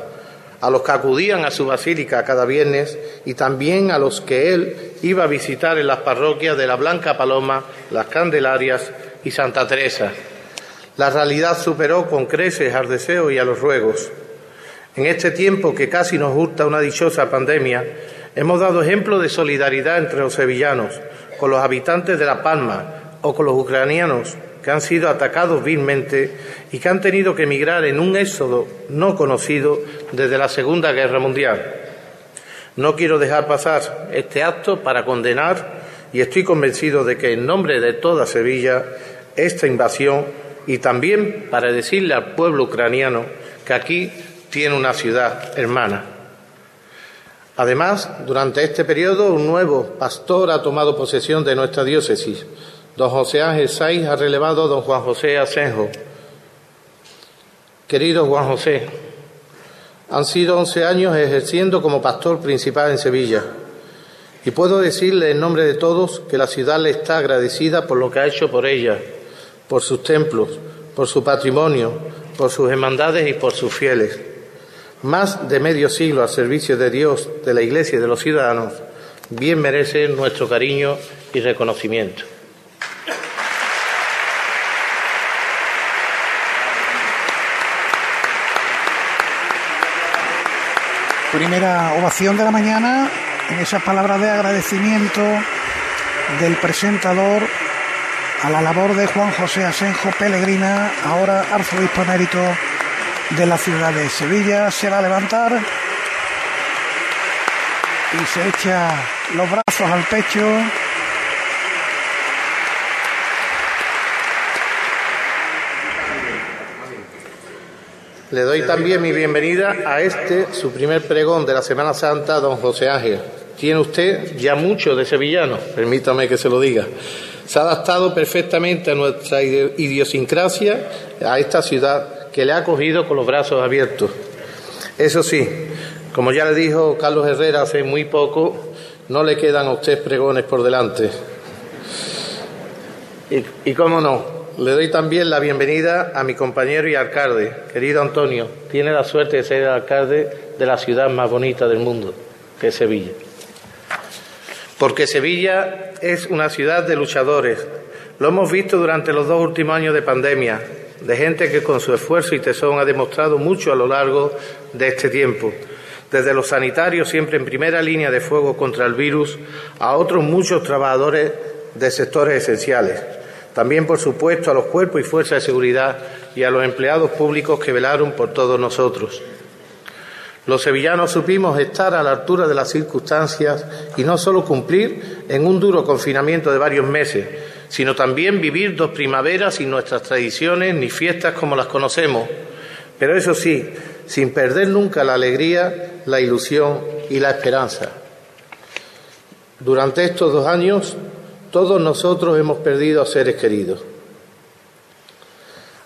a los que acudían a su basílica cada viernes y también a los que él iba a visitar en las parroquias de la Blanca Paloma, las Candelarias y Santa Teresa. La realidad superó con creces al deseo y a los ruegos. En este tiempo que casi nos hurta una dichosa pandemia, Hemos dado ejemplo de solidaridad entre los sevillanos, con los habitantes de La Palma o con los ucranianos que han sido atacados vilmente y que han tenido que emigrar en un éxodo no conocido desde la Segunda Guerra Mundial. No quiero dejar pasar este acto para condenar y estoy convencido de que en nombre de toda Sevilla esta invasión y también para decirle al pueblo ucraniano que aquí tiene una ciudad hermana. Además, durante este periodo, un nuevo pastor ha tomado posesión de nuestra diócesis. Don José Ángel Saiz ha relevado a don Juan José Asenjo. Querido Juan José, han sido once años ejerciendo como pastor principal en Sevilla. Y puedo decirle en nombre de todos que la ciudad le está agradecida por lo que ha hecho por ella, por sus templos, por su patrimonio, por sus hermandades y por sus fieles. Más de medio siglo al servicio de Dios, de la Iglesia y de los ciudadanos, bien merece nuestro cariño y reconocimiento. Primera ovación de la mañana, en esas palabras de agradecimiento del presentador a la labor de Juan José Asenjo Pellegrina, ahora arzobispo emérito de la ciudad de Sevilla. Se va a levantar y se echa los brazos al pecho. Le doy también mi bienvenida a este, su primer pregón de la Semana Santa, don José Ángel. Tiene usted ya mucho de sevillano, permítame que se lo diga. Se ha adaptado perfectamente a nuestra idiosincrasia, a esta ciudad que le ha acogido con los brazos abiertos. Eso sí, como ya le dijo Carlos Herrera hace muy poco, no le quedan a usted pregones por delante. Y, y cómo no, le doy también la bienvenida a mi compañero y alcalde, querido Antonio. Tiene la suerte de ser el alcalde de la ciudad más bonita del mundo, que es Sevilla. Porque Sevilla es una ciudad de luchadores. Lo hemos visto durante los dos últimos años de pandemia, de gente que con su esfuerzo y tesón ha demostrado mucho a lo largo de este tiempo. Desde los sanitarios, siempre en primera línea de fuego contra el virus, a otros muchos trabajadores de sectores esenciales. También, por supuesto, a los cuerpos y fuerzas de seguridad y a los empleados públicos que velaron por todos nosotros. Los sevillanos supimos estar a la altura de las circunstancias y no solo cumplir en un duro confinamiento de varios meses, sino también vivir dos primaveras sin nuestras tradiciones ni fiestas como las conocemos, pero eso sí, sin perder nunca la alegría, la ilusión y la esperanza. Durante estos dos años, todos nosotros hemos perdido a seres queridos,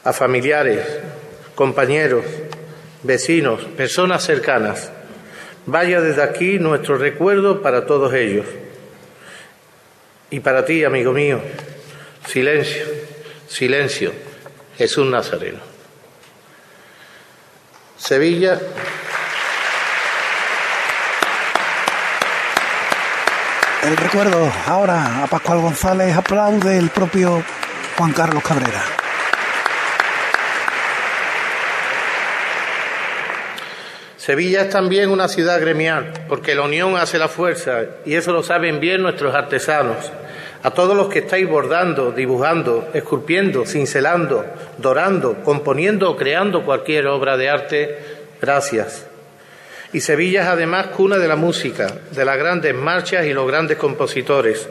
a familiares, compañeros, vecinos, personas cercanas. Vaya desde aquí nuestro recuerdo para todos ellos. Y para ti, amigo mío, silencio, silencio, Jesús Nazareno. Sevilla. El recuerdo ahora a Pascual González aplaude el propio Juan Carlos Cabrera. Sevilla es también una ciudad gremial, porque la unión hace la fuerza, y eso lo saben bien nuestros artesanos. A todos los que estáis bordando, dibujando, esculpiendo, cincelando, dorando, componiendo o creando cualquier obra de arte, gracias. Y Sevilla es además cuna de la música, de las grandes marchas y los grandes compositores,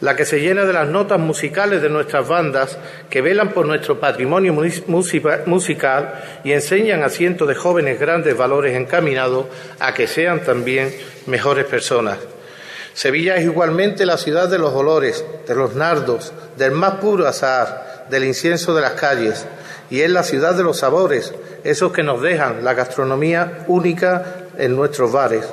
la que se llena de las notas musicales de nuestras bandas que velan por nuestro patrimonio musical y enseñan a cientos de jóvenes grandes valores encaminados a que sean también mejores personas. Sevilla es igualmente la ciudad de los olores, de los nardos, del más puro azahar, del incienso de las calles, y es la ciudad de los sabores, esos que nos dejan la gastronomía única en nuestros bares.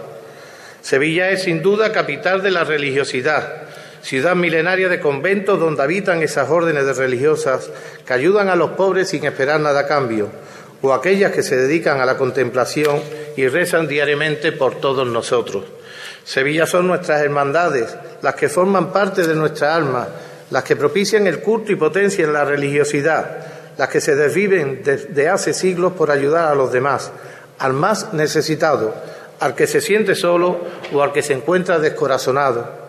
Sevilla es sin duda capital de la religiosidad, ciudad milenaria de conventos donde habitan esas órdenes de religiosas que ayudan a los pobres sin esperar nada a cambio, o aquellas que se dedican a la contemplación y rezan diariamente por todos nosotros. Sevilla son nuestras hermandades, las que forman parte de nuestra alma, las que propician el culto y potencian la religiosidad, las que se desviven desde hace siglos por ayudar a los demás, al más necesitado, al que se siente solo o al que se encuentra descorazonado.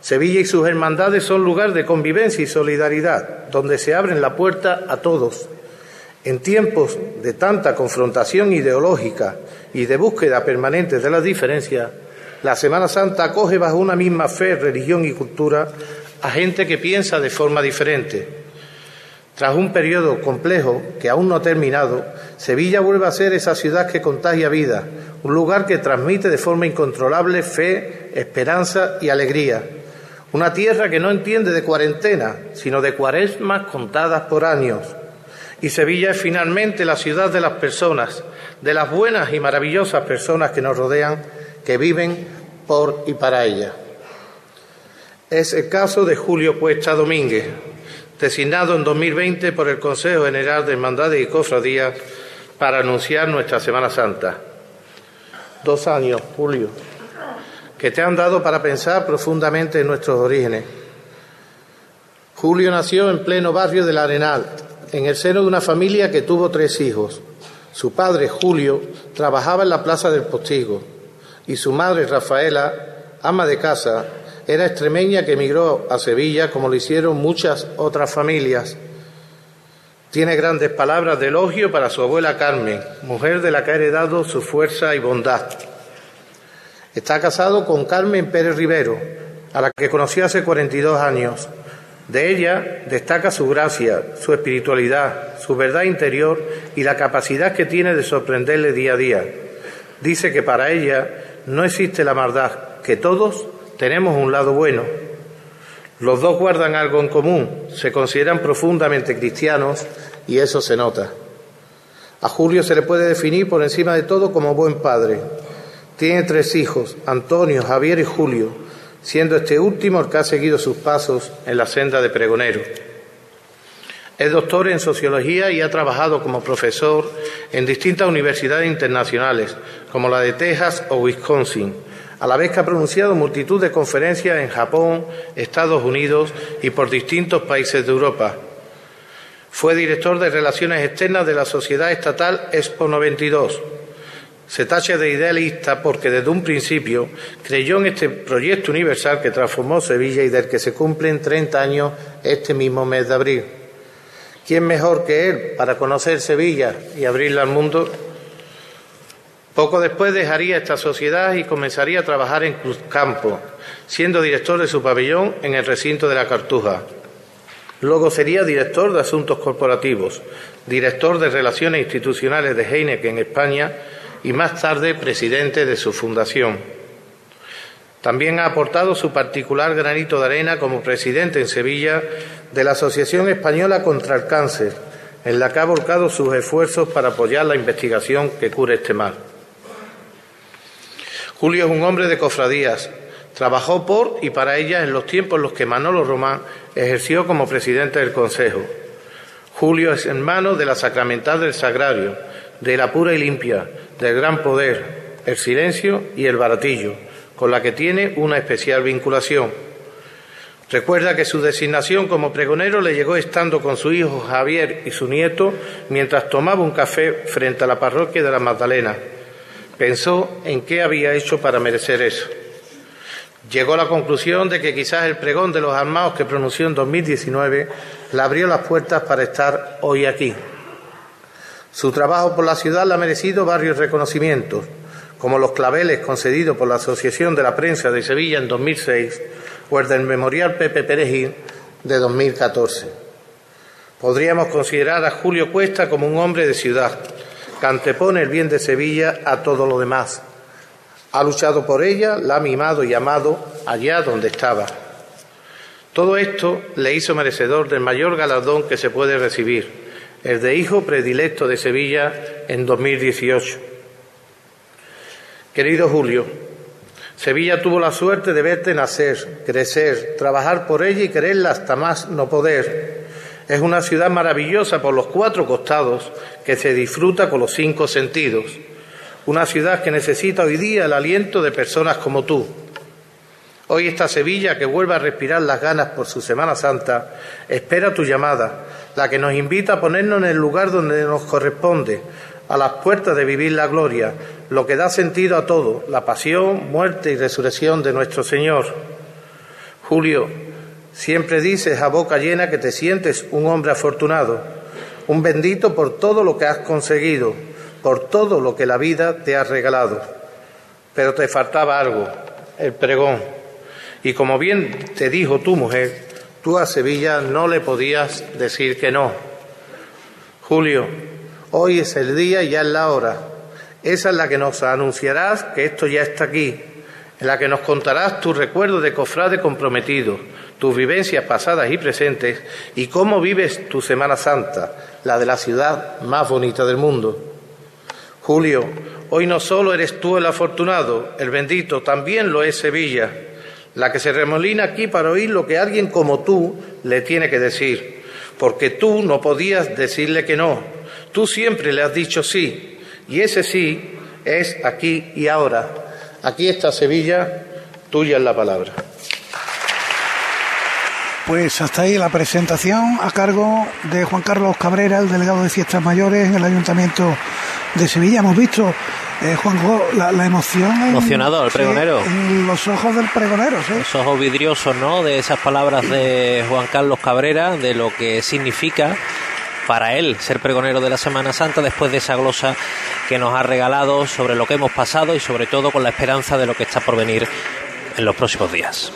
Sevilla y sus hermandades son lugar de convivencia y solidaridad, donde se abren la puerta a todos. En tiempos de tanta confrontación ideológica y de búsqueda permanente de las diferencias, la Semana Santa acoge bajo una misma fe, religión y cultura a gente que piensa de forma diferente. Tras un periodo complejo que aún no ha terminado, Sevilla vuelve a ser esa ciudad que contagia vida, un lugar que transmite de forma incontrolable fe, esperanza y alegría. Una tierra que no entiende de cuarentena, sino de cuaresmas contadas por años. Y Sevilla es finalmente la ciudad de las personas, de las buenas y maravillosas personas que nos rodean, que viven por y para ella. Es el caso de Julio Cuesta Domínguez, designado en 2020 por el Consejo General de Hermandades y Cofradías para anunciar nuestra Semana Santa. Dos años, Julio, que te han dado para pensar profundamente en nuestros orígenes. Julio nació en pleno barrio del Arenal, en el seno de una familia que tuvo tres hijos. Su padre, Julio, trabajaba en la Plaza del Postigo. y su madre Rafaela, ama de casa, era extremeña que emigró a Sevilla como lo hicieron muchas otras familias. Tiene grandes palabras de elogio para su abuela Carmen, mujer de la que ha heredado su fuerza y bondad. Está casado con Carmen Pérez Rivero, a la que conoció hace 42 años. De ella destaca su gracia, su espiritualidad, su verdad interior y la capacidad que tiene de sorprenderle día a día. Dice que para ella no existe la maldad, que todos tenemos un lado bueno. Los dos guardan algo en común, se consideran profundamente cristianos y eso se nota. A Julio se le puede definir por encima de todo como buen padre. Tiene tres hijos, Antonio, Javier y Julio, siendo este último el que ha seguido sus pasos en la senda de pregonero. Es doctor en sociología y ha trabajado como profesor en distintas universidades internacionales, como la de Texas o Wisconsin, a la vez que ha pronunciado multitud de conferencias en Japón, Estados Unidos y por distintos países de Europa. Fue director de Relaciones Externas de la Sociedad Estatal Expo 92 se tacha de idealista porque desde un principio creyó en este proyecto universal que transformó Sevilla y del que se cumplen 30 años este mismo mes de abril. ¿Quién mejor que él para conocer Sevilla y abrirla al mundo? Poco después dejaría esta sociedad y comenzaría a trabajar en Cruzcampo, siendo director de su pabellón en el recinto de la Cartuja. Luego sería director de Asuntos Corporativos, director de Relaciones Institucionales de Heineken en España y más tarde presidente de su fundación. También ha aportado su particular granito de arena como presidente en Sevilla de la Asociación Española contra el Cáncer, en la que ha volcado sus esfuerzos para apoyar la investigación que cure este mal. Julio es un hombre de cofradías. Trabajó por y para ellas en los tiempos en los que Manolo Román ejerció como presidente del Consejo. Julio es hermano de la Sacramental del Sagrario, de la Pura y Limpia, del gran poder, el silencio y el baratillo, con la que tiene una especial vinculación. Recuerda que su designación como pregonero le llegó estando con su hijo Javier y su nieto mientras tomaba un café frente a la parroquia de la Magdalena. Pensó en qué había hecho para merecer eso. Llegó a la conclusión de que quizás el pregón de los armados que pronunció en 2019 le abrió las puertas para estar hoy aquí. Su trabajo por la ciudad le ha merecido varios reconocimientos, como los claveles concedidos por la Asociación de la Prensa de Sevilla en 2006 o el del Memorial Pepe Perejil de 2014. Podríamos considerar a Julio Cuesta como un hombre de ciudad, que antepone el bien de Sevilla a todo lo demás. Ha luchado por ella, la ha mimado y amado allá donde estaba. Todo esto le hizo merecedor del mayor galardón que se puede recibir, el de hijo predilecto de Sevilla en 2018. Querido Julio, Sevilla tuvo la suerte de verte nacer, crecer, trabajar por ella y quererla hasta más no poder. Es una ciudad maravillosa por los cuatro costados que se disfruta con los cinco sentidos. Una ciudad que necesita hoy día el aliento de personas como tú. Hoy esta Sevilla que vuelve a respirar las ganas por su Semana Santa espera tu llamada la que nos invita a ponernos en el lugar donde nos corresponde, a las puertas de vivir la gloria, lo que da sentido a todo, la pasión, muerte y resurrección de nuestro Señor. Julio, siempre dices a boca llena que te sientes un hombre afortunado, un bendito por todo lo que has conseguido, por todo lo que la vida te ha regalado. Pero te faltaba algo, el pregón. Y como bien te dijo tu mujer, Tú a Sevilla no le podías decir que no. Julio, hoy es el día y ya es la hora. Esa es la que nos anunciarás que esto ya está aquí, en la que nos contarás tus recuerdos de cofrade comprometido, tus vivencias pasadas y presentes y cómo vives tu Semana Santa, la de la ciudad más bonita del mundo. Julio, hoy no solo eres tú el afortunado, el bendito, también lo es Sevilla la que se remolina aquí para oír lo que alguien como tú le tiene que decir, porque tú no podías decirle que no, tú siempre le has dicho sí, y ese sí es aquí y ahora. Aquí está Sevilla, tuya es la palabra. Pues hasta ahí la presentación a cargo de Juan Carlos Cabrera, el delegado de Fiestas Mayores en el Ayuntamiento de Sevilla. Hemos visto Eh, Juanjo, la, la emoción. en- Emocionado, el sí, pregonero. en los ojos del pregonero, sí. Los ojos vidriosos, ¿no? De esas palabras de Juan Carlos Cabrera, de lo que significa para él ser pregonero de la Semana Santa después de esa glosa que nos ha regalado sobre lo que hemos pasado y sobre todo con la esperanza de lo que está por venir en los próximos días.